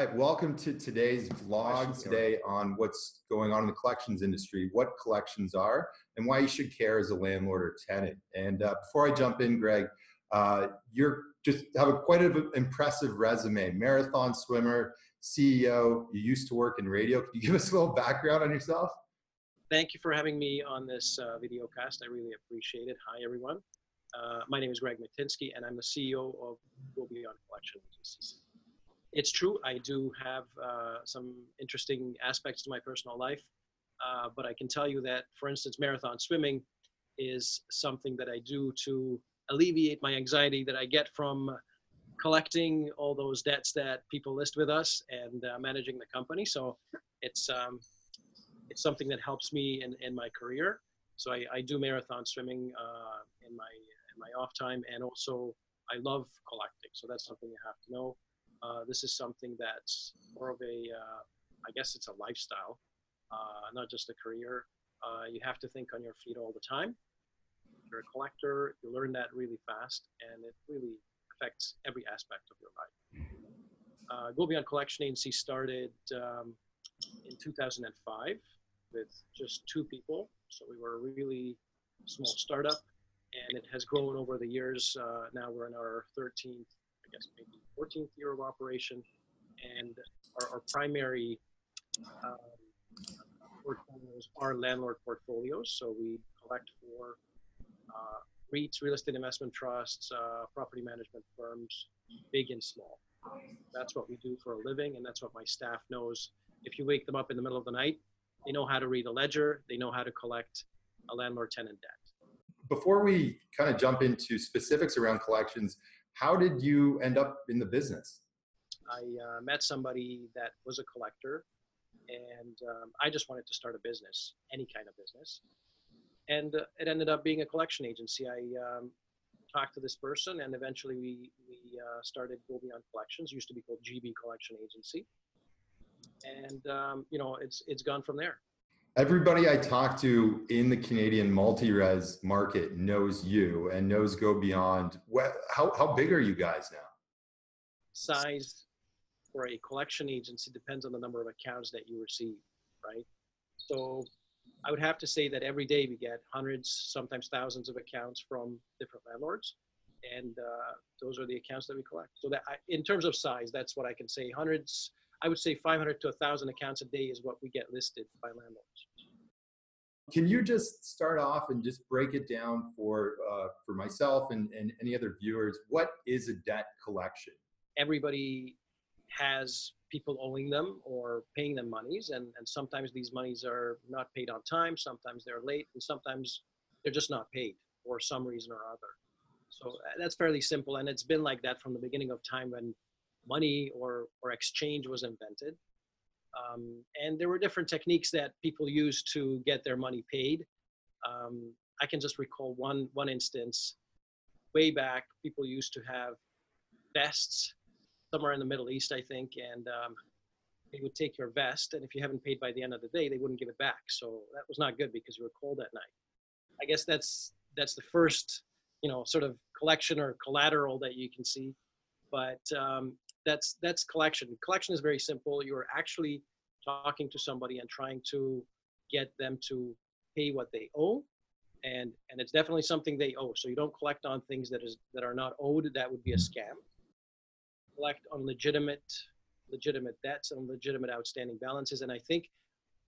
right, welcome to today's vlog today on what's going on in the collections industry, what collections are, and why you should care as a landlord or tenant. And uh, before I jump in, Greg, uh, you're just have a quite an impressive resume. Marathon swimmer, CEO. You used to work in radio. Can you give us a little background on yourself? Thank you for having me on this uh, video cast. I really appreciate it. Hi, everyone. Uh, my name is Greg Maitinsky, and I'm the CEO of Go Beyond Collection Agencies. It's true, I do have uh, some interesting aspects to my personal life, uh, but I can tell you that, for instance, marathon swimming is something that I do to alleviate my anxiety that I get from collecting all those debts that people list with us and uh, managing the company. So it's um, it's something that helps me in, in my career. So I, I do marathon swimming uh, in my in my off time, and also I love collecting. So that's something you have to know. Uh, this is something that's more of a, uh, I guess it's a lifestyle, uh, not just a career. Uh, you have to think on your feet all the time. You're a collector, you learn that really fast, and it really affects every aspect of your life. Uh, Go Beyond Collection Agency started um, in 2005 with just two people. So we were a really small startup, and it has grown over the years. Uh, now we're in our 13th guess maybe 14th year of operation, and our, our primary um, portfolios are landlord portfolios. So we collect for uh, REITs, real estate investment trusts, uh, property management firms, big and small. That's what we do for a living, and that's what my staff knows. If you wake them up in the middle of the night, they know how to read a ledger, they know how to collect a landlord tenant debt. Before we kind of jump into specifics around collections, how did you end up in the business? I uh, met somebody that was a collector, and um, I just wanted to start a business, any kind of business. And uh, it ended up being a collection agency. I um, talked to this person, and eventually we, we uh, started Go Beyond Collections, used to be called GB Collection Agency. And, um, you know, it's, it's gone from there. Everybody I talk to in the Canadian multi-res market knows you and knows Go Beyond. How, how big are you guys now? Size for a collection agency depends on the number of accounts that you receive, right? So I would have to say that every day we get hundreds, sometimes thousands of accounts from different landlords, and uh, those are the accounts that we collect. So that, I, in terms of size, that's what I can say. Hundreds, I would say 500 to 1,000 accounts a day is what we get listed by landlords. Can you just start off and just break it down for uh, for myself and, and any other viewers? What is a debt collection? Everybody has people owing them or paying them monies, and, and sometimes these monies are not paid on time, sometimes they're late, and sometimes they're just not paid for some reason or other. So uh, that's fairly simple, and it's been like that from the beginning of time when money or, or exchange was invented. Um, and there were different techniques that people used to get their money paid. Um, I can just recall one, one instance. Way back, people used to have vests somewhere in the Middle East, I think, and um, they would take your vest, and if you haven't paid by the end of the day, they wouldn't give it back. So that was not good because you were cold at night. I guess that's that's the first, you know, sort of collection or collateral that you can see. But um, that's that's collection. Collection is very simple. You're actually talking to somebody and trying to get them to pay what they owe and and it's definitely something they owe so you don't collect on things that is that are not owed that would be a scam collect on legitimate legitimate debts and legitimate outstanding balances and i think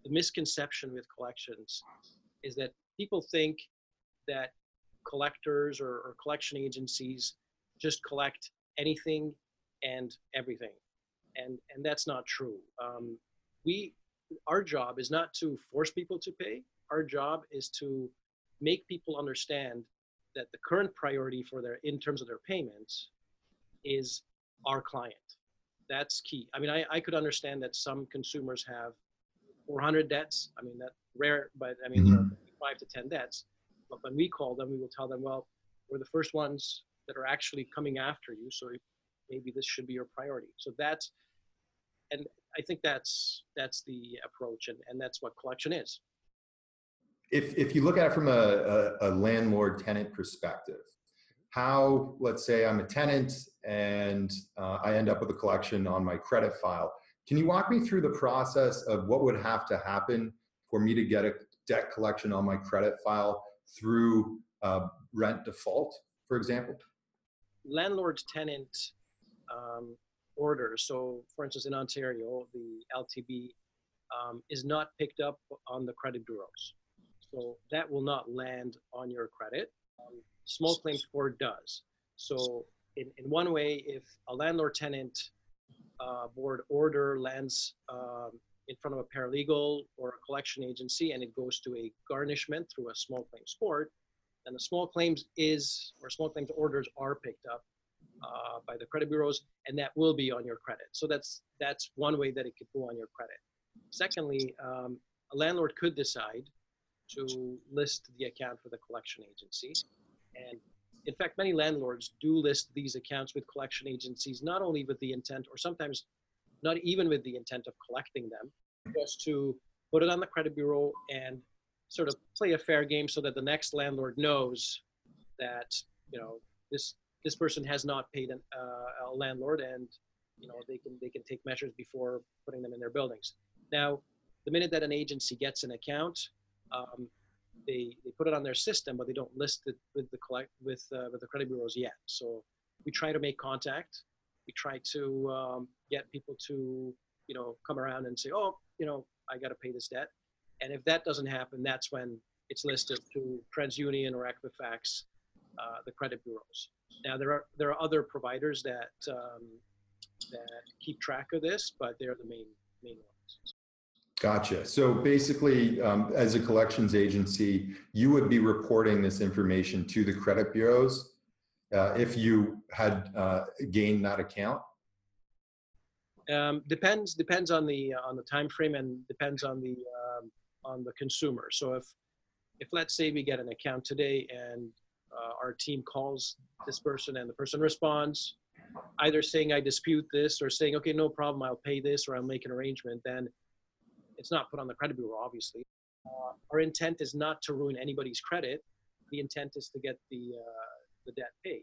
the misconception with collections is that people think that collectors or, or collection agencies just collect anything and everything. And and that's not true. Um, we our job is not to force people to pay. Our job is to make people understand that the current priority for their in terms of their payments is our client. That's key. I mean i, I could understand that some consumers have 400 debts. I mean that rare but i mean mm-hmm. five to 10 debts. But when we call them we will tell them well we're the first ones that are actually coming after you so maybe this should be your priority. So that's, and I think that's that's the approach, and, and that's what collection is. If if you look at it from a, a, a landlord tenant perspective, how let's say I'm a tenant and uh, I end up with a collection on my credit file. Can you walk me through the process of what would have to happen for me to get a debt collection on my credit file through uh, rent default, for example? Landlord tenant um, orders. So, for instance, in Ontario, the LTB um, is not picked up on the credit bureaus. So that will not land on your credit. Um, small claims court does. So in, in one way, if a landlord tenant uh, board order lands um, in front of a paralegal or a collection agency and it goes to a garnishment through a small claims court, then the small claims is or small claims orders are picked up uh, by the credit bureaus and that will be on your credit. So that's that's one way that it could go on your credit. Secondly, um, a landlord could decide to list the account for the collection agency. And in fact, many landlords do list these accounts with collection agencies, not only with the intent, or sometimes not even with the intent of collecting them, just to put it on the credit bureau and sort of play a fair game so that the next landlord knows that, you know, this this person has not paid an, uh, a landlord and you know they can they can take measures before putting them in their buildings now the minute that an agency gets an account um, they, they put it on their system, but they don't list it with the collect with uh, with the credit bureaus yet. So we try to make contact. We try to um, get people to you know come around and say, oh, you know, I got to pay this debt. And if that doesn't happen, that's when it's listed to TransUnion or Equifax, uh, the credit bureaus. Now there are there are other providers that um, that keep track of this, but they're the main main ones. Gotcha. So basically, um, as a collections agency, you would be reporting this information to the credit bureaus uh, if you had uh, gained that account. Um, depends depends on the uh, on the time frame and depends on the um, on the consumer. So if if let's say we get an account today and uh, our team calls this person and the person responds, either saying I dispute this or saying okay no problem I'll pay this or I'll make an arrangement, then it's not put on the credit bureau, obviously. Uh, our intent is not to ruin anybody's credit. The intent is to get the uh, the debt paid.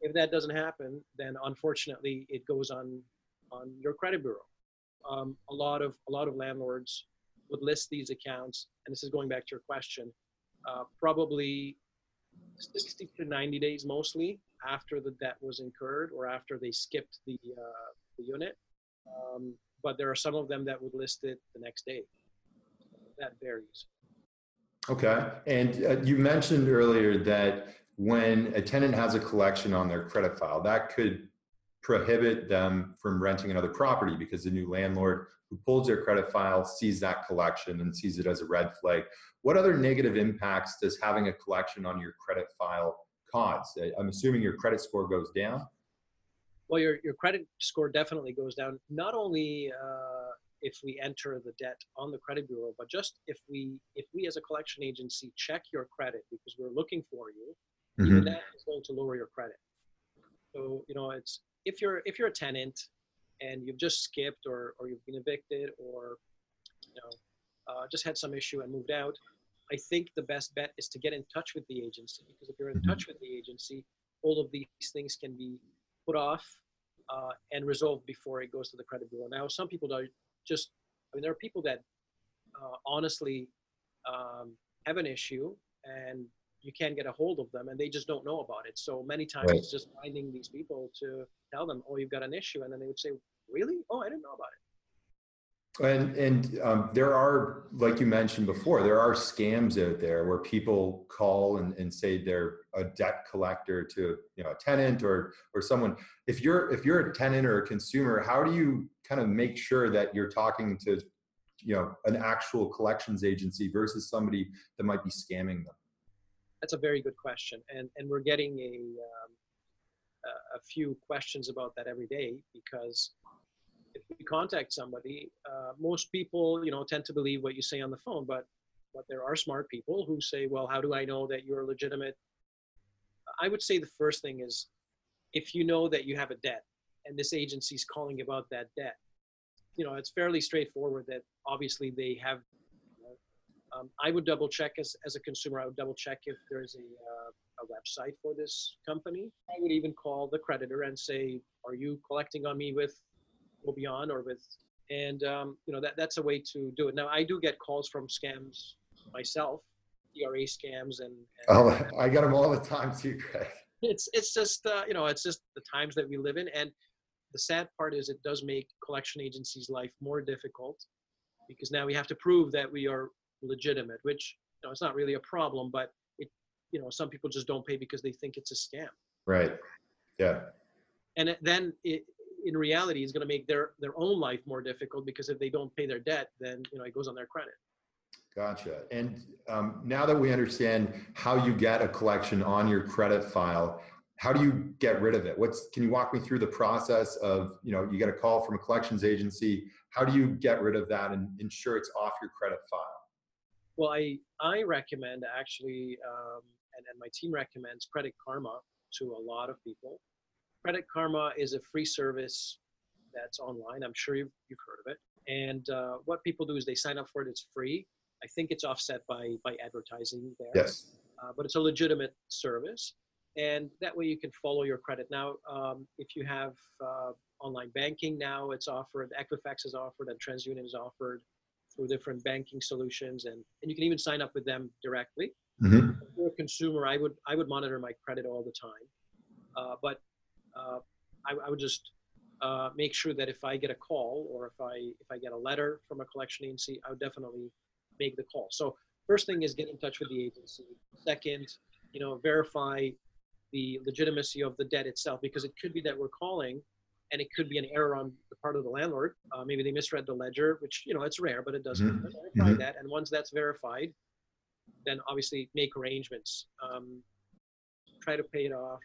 If that doesn't happen, then unfortunately it goes on on your credit bureau. Um, a lot of a lot of landlords would list these accounts, and this is going back to your question, uh, probably 60 to 90 days mostly after the debt was incurred or after they skipped the uh, the unit. Um, but there are some of them that would list it the next day. That varies. Okay. And uh, you mentioned earlier that when a tenant has a collection on their credit file, that could prohibit them from renting another property because the new landlord who pulls their credit file sees that collection and sees it as a red flag. What other negative impacts does having a collection on your credit file cause? I'm assuming your credit score goes down well, your, your credit score definitely goes down, not only uh, if we enter the debt on the credit bureau, but just if we, if we as a collection agency check your credit because we're looking for you, mm-hmm. even that is going to lower your credit. So, you know, it's, if you're, if you're a tenant and you've just skipped or, or you've been evicted or, you know, uh, just had some issue and moved out, I think the best bet is to get in touch with the agency because if you're in mm-hmm. touch with the agency, all of these things can be put off uh, and resolved before it goes to the credit bureau. Now, some people are just, I mean, there are people that uh, honestly um, have an issue and you can't get a hold of them and they just don't know about it. So many times right. it's just finding these people to tell them, oh, you've got an issue. And then they would say, really? Oh, I didn't know about it. And and um, there are, like you mentioned before, there are scams out there where people call and, and say they're a debt collector to you know a tenant or or someone. If you're if you're a tenant or a consumer, how do you kind of make sure that you're talking to you know an actual collections agency versus somebody that might be scamming them? That's a very good question, and and we're getting a um, a few questions about that every day because if you contact somebody, uh, most people, you know, tend to believe what you say on the phone, but but there are smart people who say, well, how do I know that you're legitimate? I would say the first thing is if you know that you have a debt and this agency is calling about that debt, you know, it's fairly straightforward that obviously they have. Um, I would double check as, as a consumer. I would double check if there's a, uh, a website for this company. I would even call the creditor and say, "Are you collecting on me with go beyond or with and um, you know that that's a way to do it now i do get calls from scams myself CRA scams and, and oh i get them all the time too Craig. it's it's just uh, you know it's just the times that we live in and the sad part is it does make collection agencies life more difficult because now we have to prove that we are legitimate which you know it's not really a problem but it you know some people just don't pay because they think it's a scam. Right. Yeah. And then it, in reality is going to make their their own life more difficult because if they don't pay their debt then you know it goes on their credit. Gotcha. And um, now that we understand how you get a collection on your credit file how do you get rid of it? What's can you walk me through the process of you know you get a call from a collections agency. How do you get rid of that and ensure it's off your credit file well i i recommend actually um, and, and my team recommends credit karma to a lot of people Credit Karma is a free service that's online. I'm sure you've, you've heard of it. And uh, what people do is they sign up for it. It's free. I think it's offset by by advertising there. Yes. Uh, but it's a legitimate service, and that way you can follow your credit. Now, um, if you have uh, online banking, now it's offered. Equifax is offered, and TransUnion is offered through different banking solutions, and and you can even sign up with them directly. Mm-hmm. If you're a consumer, I would I would monitor my credit all the time, uh, but uh, I, I, would just uh, make sure that if I get a call or if I if I get a letter from a collection agency, I would definitely make the call. So first thing is get in touch with the agency. Second, you know, verify the legitimacy of the debt itself because it could be that we're calling and it could be an error on the part of the landlord. Uh, maybe they misread the ledger, which you know it's rare, but it does mm-hmm. verify mm-hmm. that. And once that's verified, then obviously make arrangements. Um, try to pay it off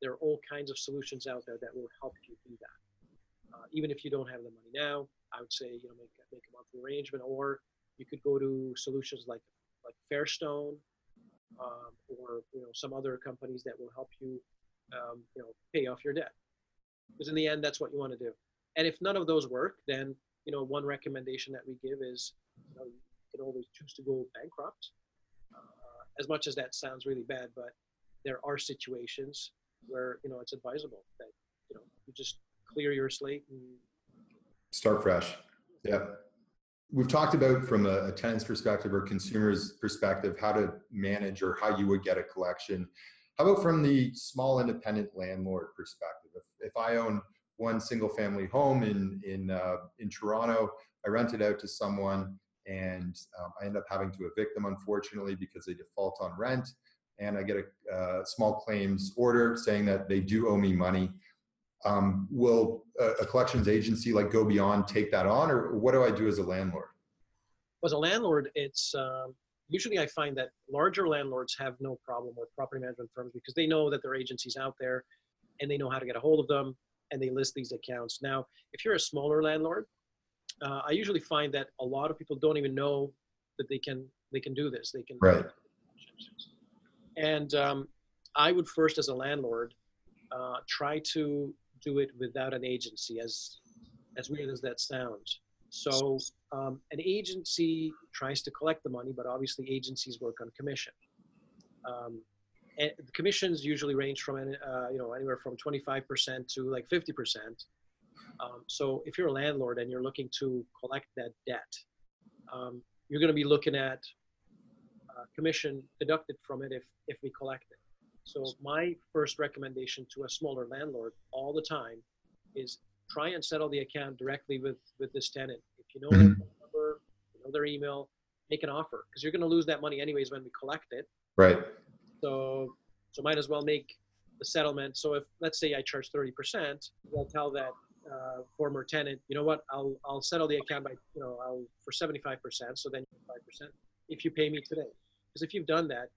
there are all kinds of solutions out there that will help you do that. Uh, even if you don't have the money now, I would say you know make make a monthly arrangement, or you could go to solutions like like Fairstone, um, or you know some other companies that will help you um, you know pay off your debt. Because in the end, that's what you want to do. And if none of those work, then you know one recommendation that we give is you, know, you can always choose to go bankrupt. Uh, as much as that sounds really bad, but there are situations where you know it's advisable that you know you just clear your slate and start fresh. Yeah. We've talked about from a, a tenant's perspective or consumer's perspective how to manage or how you would get a collection. How about from the small independent landlord perspective? If, if I own one single family home in in uh, in Toronto, I rent it out to someone, and um, I end up having to evict them unfortunately because they default on rent and I get a uh, small claims order saying that they do owe me money. Um, will a, a, collections agency like Go Beyond take that on, or what do I do as a landlord? As a landlord, it's um, usually I find that larger landlords have no problem with property management firms because they know that there are agencies out there, and they know how to get a hold of them, and they list these accounts. Now, if you're a smaller landlord, uh, I usually find that a lot of people don't even know that they can they can do this. They can right. And um, I would first, as a landlord, uh, try to do it without an agency, as as weird as that sounds. So um, an agency tries to collect the money, but obviously agencies work on commission. Um, and the commissions usually range from uh, you know anywhere from 25% to like 50%. Um, so if you're a landlord and you're looking to collect that debt, um, you're going to be looking at uh, commission deducted from it if, if we collect it. So my first recommendation to a smaller landlord all the time is try and settle the account directly with, with this tenant. If you know mm-hmm. their number, you know their email, make an offer because you're going to lose that money anyways when we collect it. Right. So, so might as well make the settlement. So if let's say I charge 30%, I'll tell that uh, former tenant, you know what, I'll, I'll settle the account by, you know, I'll for 75%. So then 5% if you pay me today. Because if you've done that,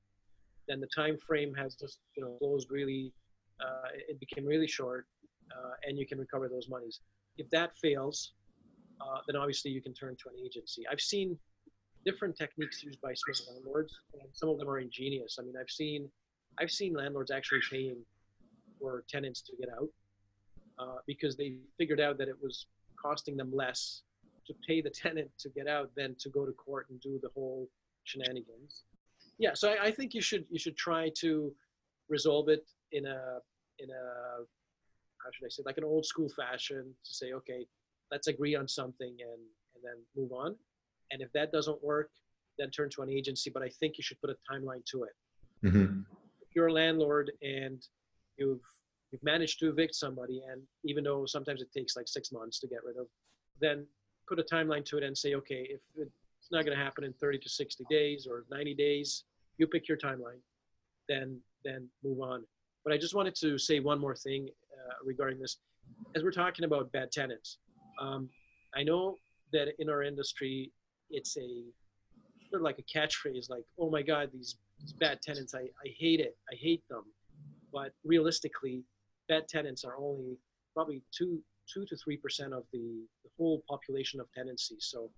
then the time frame has just you know closed really. Uh, it became really short, uh, and you can recover those monies. If that fails, uh, then obviously you can turn to an agency. I've seen different techniques used by small landlords, and some of them are ingenious. I mean, I've seen I've seen landlords actually paying for tenants to get out uh, because they figured out that it was costing them less to pay the tenant to get out than to go to court and do the whole shenanigans yeah so I, I, think you should you should try to resolve it in a in a how should i say like an old school fashion to say okay let's agree on something and, and then move on. And if that doesn't work, then turn to an agency. But I think you should put a timeline to it. Mm-hmm. If you're a landlord and you've you've managed to evict somebody, and even though sometimes it takes like six months to get rid of, then put a timeline to it and say, okay, if it's not going to happen in 30 to 60 days or 90 days, you pick your timeline, then then move on. But I just wanted to say one more thing uh, regarding this. As we're talking about bad tenants, um, I know that in our industry, it's a sort of like a catchphrase, like, "Oh my God, these, these bad tenants! I, I hate it. I hate them." But realistically, bad tenants are only probably two two to three percent of the, the whole population of tenancies. So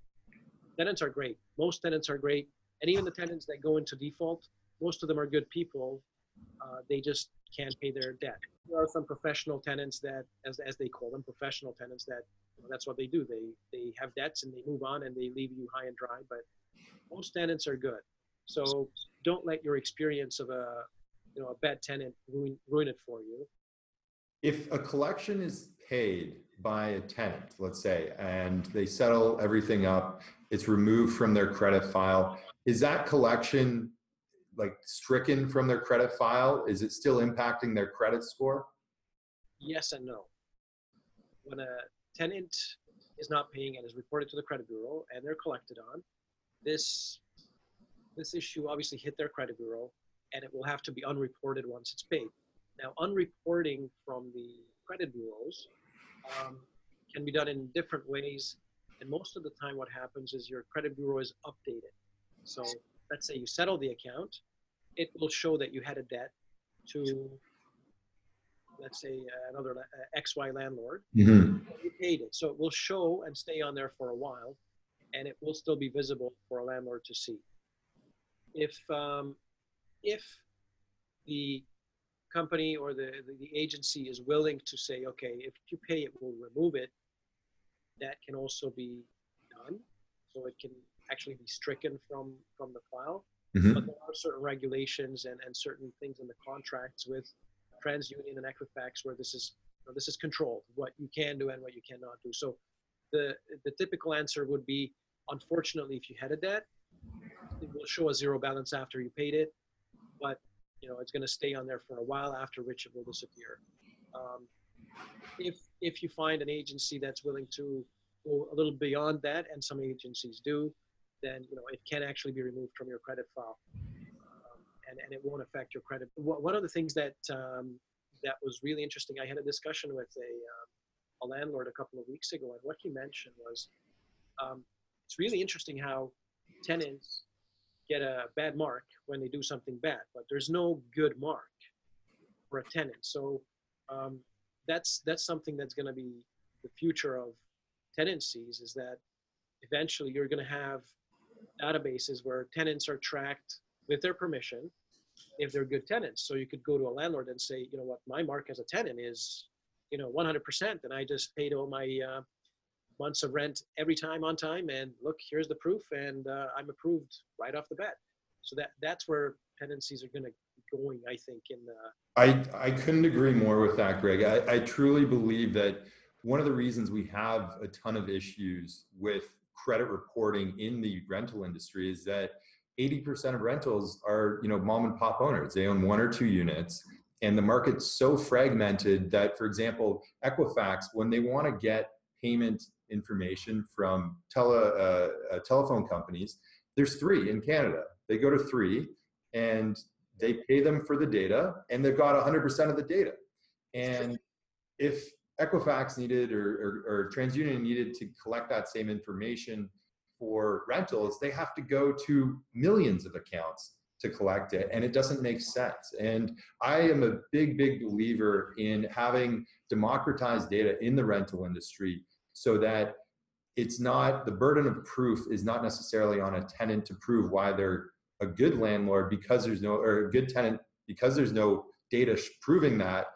tenants are great. Most tenants are great, and even the tenants that go into default, most of them are good people. Uh, they just can't pay their debt. There are some professional tenants that, as, as they call them, professional tenants that know, that's what they do. They they have debts and they move on and they leave you high and dry. But most tenants are good. So don't let your experience of a you know a bad tenant ruin ruin it for you. If a collection is paid by a tenant, let's say, and they settle everything up, it's removed from their credit file. Is that collection like stricken from their credit file? Is it still impacting their credit score? Yes and no. When a tenant is not paying and is reported to the credit bureau and they're collected on, this this issue obviously hit their credit bureau and it will have to be unreported once it's paid. Now, unreporting from the credit bureaus um, can be done in different ways. And most of the time, what happens is your credit bureau is updated. So let's say you settle the account, it will show that you had a debt to, let's say, another uh, XY landlord. Mm-hmm. You paid it. So it will show and stay on there for a while, and it will still be visible for a landlord to see. If, um, if the company or the, the, the agency is willing to say, okay, if you pay it, we'll remove it, that can also be done. So it can actually be stricken from from the file. Mm-hmm. But there are certain regulations and, and certain things in the contracts with TransUnion and Equifax where this is you know, this is controlled what you can do and what you cannot do. So the the typical answer would be unfortunately if you had a debt, it will show a zero balance after you paid it, but you know it's going to stay on there for a while after which it will disappear. Um, if if you find an agency that's willing to go a little beyond that, and some agencies do, then you know it can actually be removed from your credit file, and and it won't affect your credit. One of the things that um, that was really interesting, I had a discussion with a um, a landlord a couple of weeks ago, and what he mentioned was um, it's really interesting how tenants get a bad mark when they do something bad, but there's no good mark for a tenant. So um, that's that's something that's going to be the future of tenancies is that eventually you're going to have databases where tenants are tracked with their permission if they're good tenants. So you could go to a landlord and say, you know what, my mark as a tenant is, you know, 100%, and I just paid all my uh, months of rent every time on time, and look, here's the proof, and uh, I'm approved right off the bat. So that that's where tenancies are going to going, I think. In the I I couldn't agree more with that, Greg. I, I truly believe that one of the reasons we have a ton of issues with credit reporting in the rental industry is that 80% of rentals are you know mom and pop owners. They own one or two units and the market's so fragmented that for example equifax when they want to get payment information from tele, uh, uh, telephone companies there's three in canada. They go to three and they pay them for the data and they've got 100% of the data. And if Equifax needed or, or, or, TransUnion needed to collect that same information for rentals, they have to go to millions of accounts to collect it, and it doesn't make sense. And I am a big, big believer in having democratized data in the rental industry so that it's not the burden of proof is not necessarily on a tenant to prove why they're a good landlord because there's no or a good tenant because there's no data proving that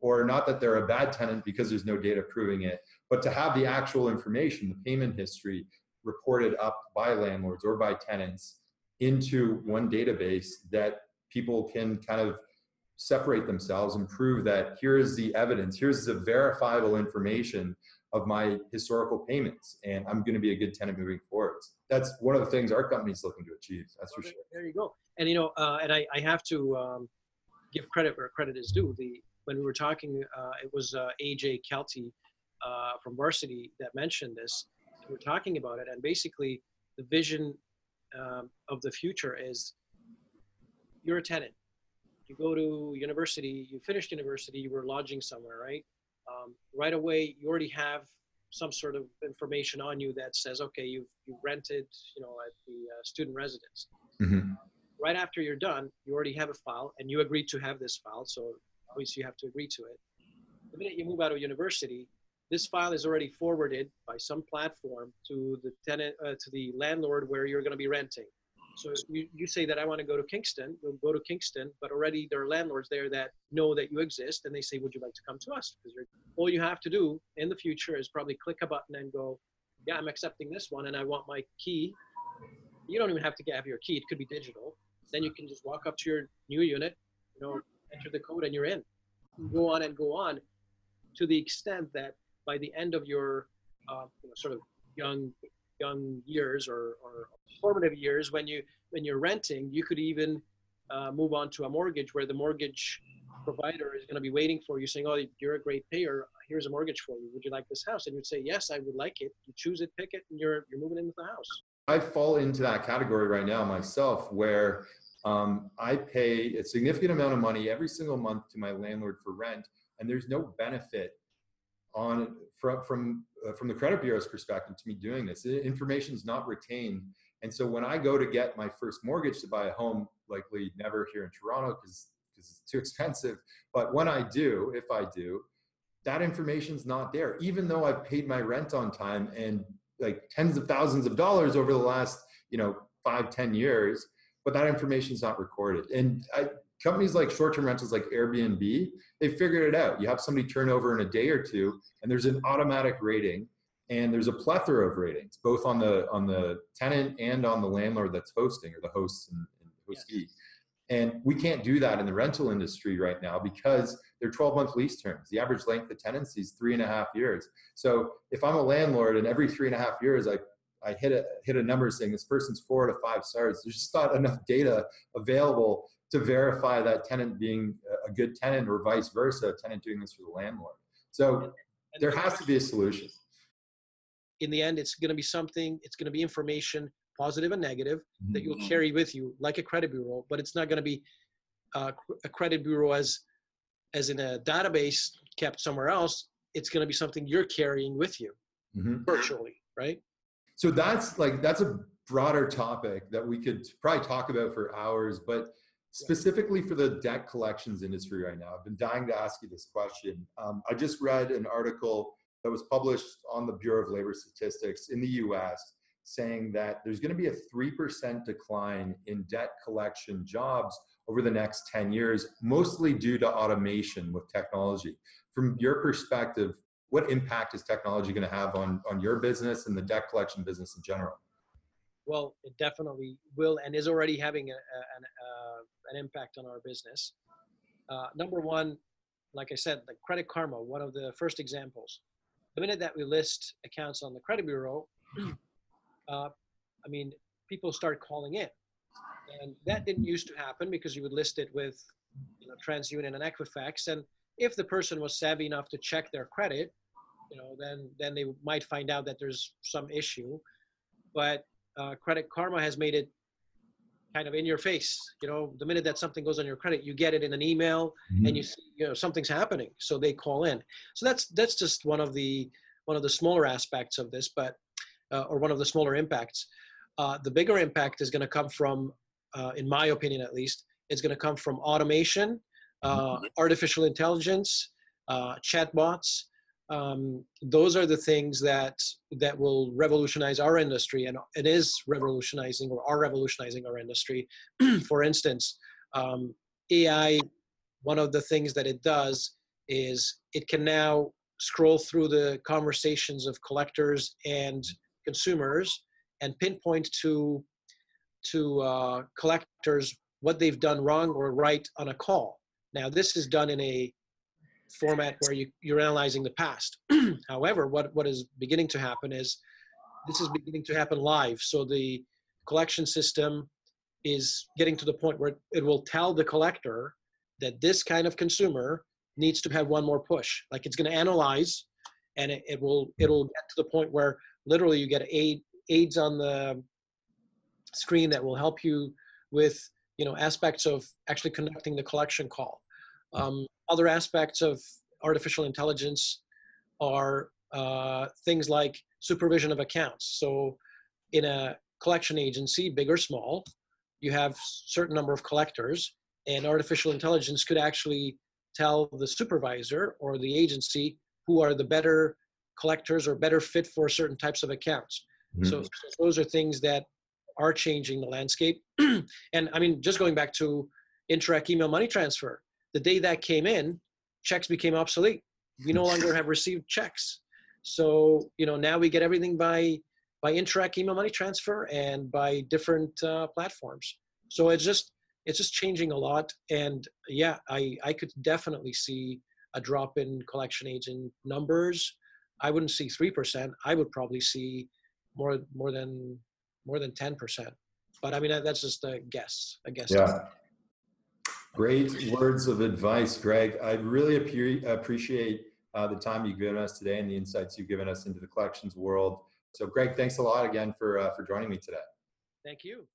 or not that they're a bad tenant because there's no data proving it, but to have the actual information, the payment history reported up by landlords or by tenants into one database that people can kind of separate themselves and prove that here is the evidence, here's the verifiable information of my historical payments and i'm going to be a good tenant moving forward that's one of the things our company's looking to achieve that's for Okay, sure There you go. And you know, uh, and I, I have to um, give credit where credit is due. The when we were talking, uh, it was uh, AJ Kelty uh, from Varsity that mentioned this. We were talking about it, and basically, the vision um, of the future is you're a tenant. You go to university, you finished university, you were lodging somewhere, right? Um, right away, you already have some sort of information on you that says, okay, you've, you've rented, you know, at the uh, student residence Mhm. right after you're done, you already have a file and you agreed to have this file. So obviously you have to agree to it. The minute you move out of university, this file is already forwarded by some platform to the tenant, uh, to the landlord where you're going to be renting. So you, you say that I want to go to Kingston, you'll go to Kingston, but already there are landlords there that know that you exist and they say, would you like to come to us? Because all you have to do in the future is probably click a button and go, yeah, I'm accepting this one and I want my key. You don't even have to have your key. It could be digital then you can just walk up to your new unit, you know, enter the code and you're in. Go on and go on to the extent that by the end of your uh, you know, sort of young young years or, or formative years when you when you're renting, you could even uh, move on to a mortgage where the mortgage provider is going to be waiting for you saying, oh, you're a great payer. Here's a mortgage for you. Would you like this house? And you'd say, yes, I would like it. You choose it, pick it, and you're, you're moving into the house. I fall into that category right now myself, where um, I pay a significant amount of money every single month to my landlord for rent, and there's no benefit on from from uh, from the credit bureau's perspective to me doing this. Information is not retained, and so when I go to get my first mortgage to buy a home, likely never here in Toronto because because it's too expensive. But when I do, if I do, that information's not there, even though I've paid my rent on time and like tens of thousands of dollars over the last you know five ten years but that information is not recorded and I, companies like short-term rentals like airbnb they figured it out you have somebody turn over in a day or two and there's an automatic rating and there's a plethora of ratings both on the on the tenant and on the landlord that's hosting or the hosts and, and hostee and we can't do that in the rental industry right now because they're 12 month lease terms. The average length of tenancy is three and a half years. So if I'm a landlord and every three and a half years I, I hit a hit a number saying this person's four to five stars, there's just not enough data available to verify that tenant being a good tenant or vice versa, a tenant doing this for the landlord. So there has to be a solution. in the end, it's going to be something, it's going to be information, positive and negative, that you'll Mhm. carry with you like a credit bureau, but it's not going to be uh, a credit bureau as, as in a database kept somewhere else. It's going to be something you're carrying with you Mhm. virtually, right? So that's like that's a broader topic that we could probably talk about for hours, but specifically for the debt collections industry right now, I've been dying to ask you this question. Um, I just read an article that was published on the Bureau of Labor Statistics in the U.S. saying that there's going to be a three percent decline in debt collection jobs over the next 10 years, mostly due to automation with technology. From your perspective, what impact is technology going to have on, on your business and the debt collection business in general? Well, it definitely will and is already having a, a, an, uh, an impact on our business. Uh, number one, like I said, the Credit Karma, one of the first examples. The minute that we list accounts on the credit bureau, uh, I mean, people start calling in. And that didn't used to happen because you would list it with you know, TransUnion and Equifax. And if the person was savvy enough to check their credit, you know, then then they might find out that there's some issue. But uh, Credit Karma has made it kind of in your face. You know, the minute that something goes on your credit, you get it in an email, and you see, you know something's happening, so they call in. So that's that's just one of the one of the smaller aspects of this, but uh, or one of the smaller impacts. Uh, the bigger impact is going to come from, uh, in my opinion at least, it's going to come from automation, uh, artificial intelligence, uh, chatbots. Um, those are the things that that will revolutionize our industry, and it is revolutionizing or are revolutionizing our industry. For instance, um, AI. One of the things that it does is it can now scroll through the conversations of collectors and consumers and pinpoint to to uh, collectors what they've done wrong or right on a call. Now, this is done in a format where you, you're analyzing the past. However, what, what is beginning to happen is this is beginning to happen live. So the collection system is getting to the point where it will tell the collector that this kind of consumer needs to have one more push. Like it's going to analyze and it, it will it'll get to the point where literally you get aid aids on the screen that will help you with you know aspects of actually conducting the collection call. Um, other aspects of artificial intelligence are uh, things like supervision of accounts. So in a collection agency, big or small, you have certain number of collectors and artificial intelligence could actually tell the supervisor or the agency who are the better collectors or better fit for certain types of accounts. Mm-hmm. So, so those are things that are changing the landscape. and I mean, just going back to Interac email money transfer, the day that came in, checks became obsolete. We no longer have received checks. So, you know, now we get everything by by Interac email money transfer and by different uh, platforms. So it's just it's just changing a lot. And yeah, I I could definitely see a drop in collection agent numbers. I wouldn't see three percent. I would probably see more more than more than ten percent. But I mean that's just a guess. A guess. Yeah. Great words of advice, Greg. I really appreciate uh, the time you've given us today and the insights you've given us into the collections world. So, Greg, thanks a lot again for uh, for joining me today. Thank you.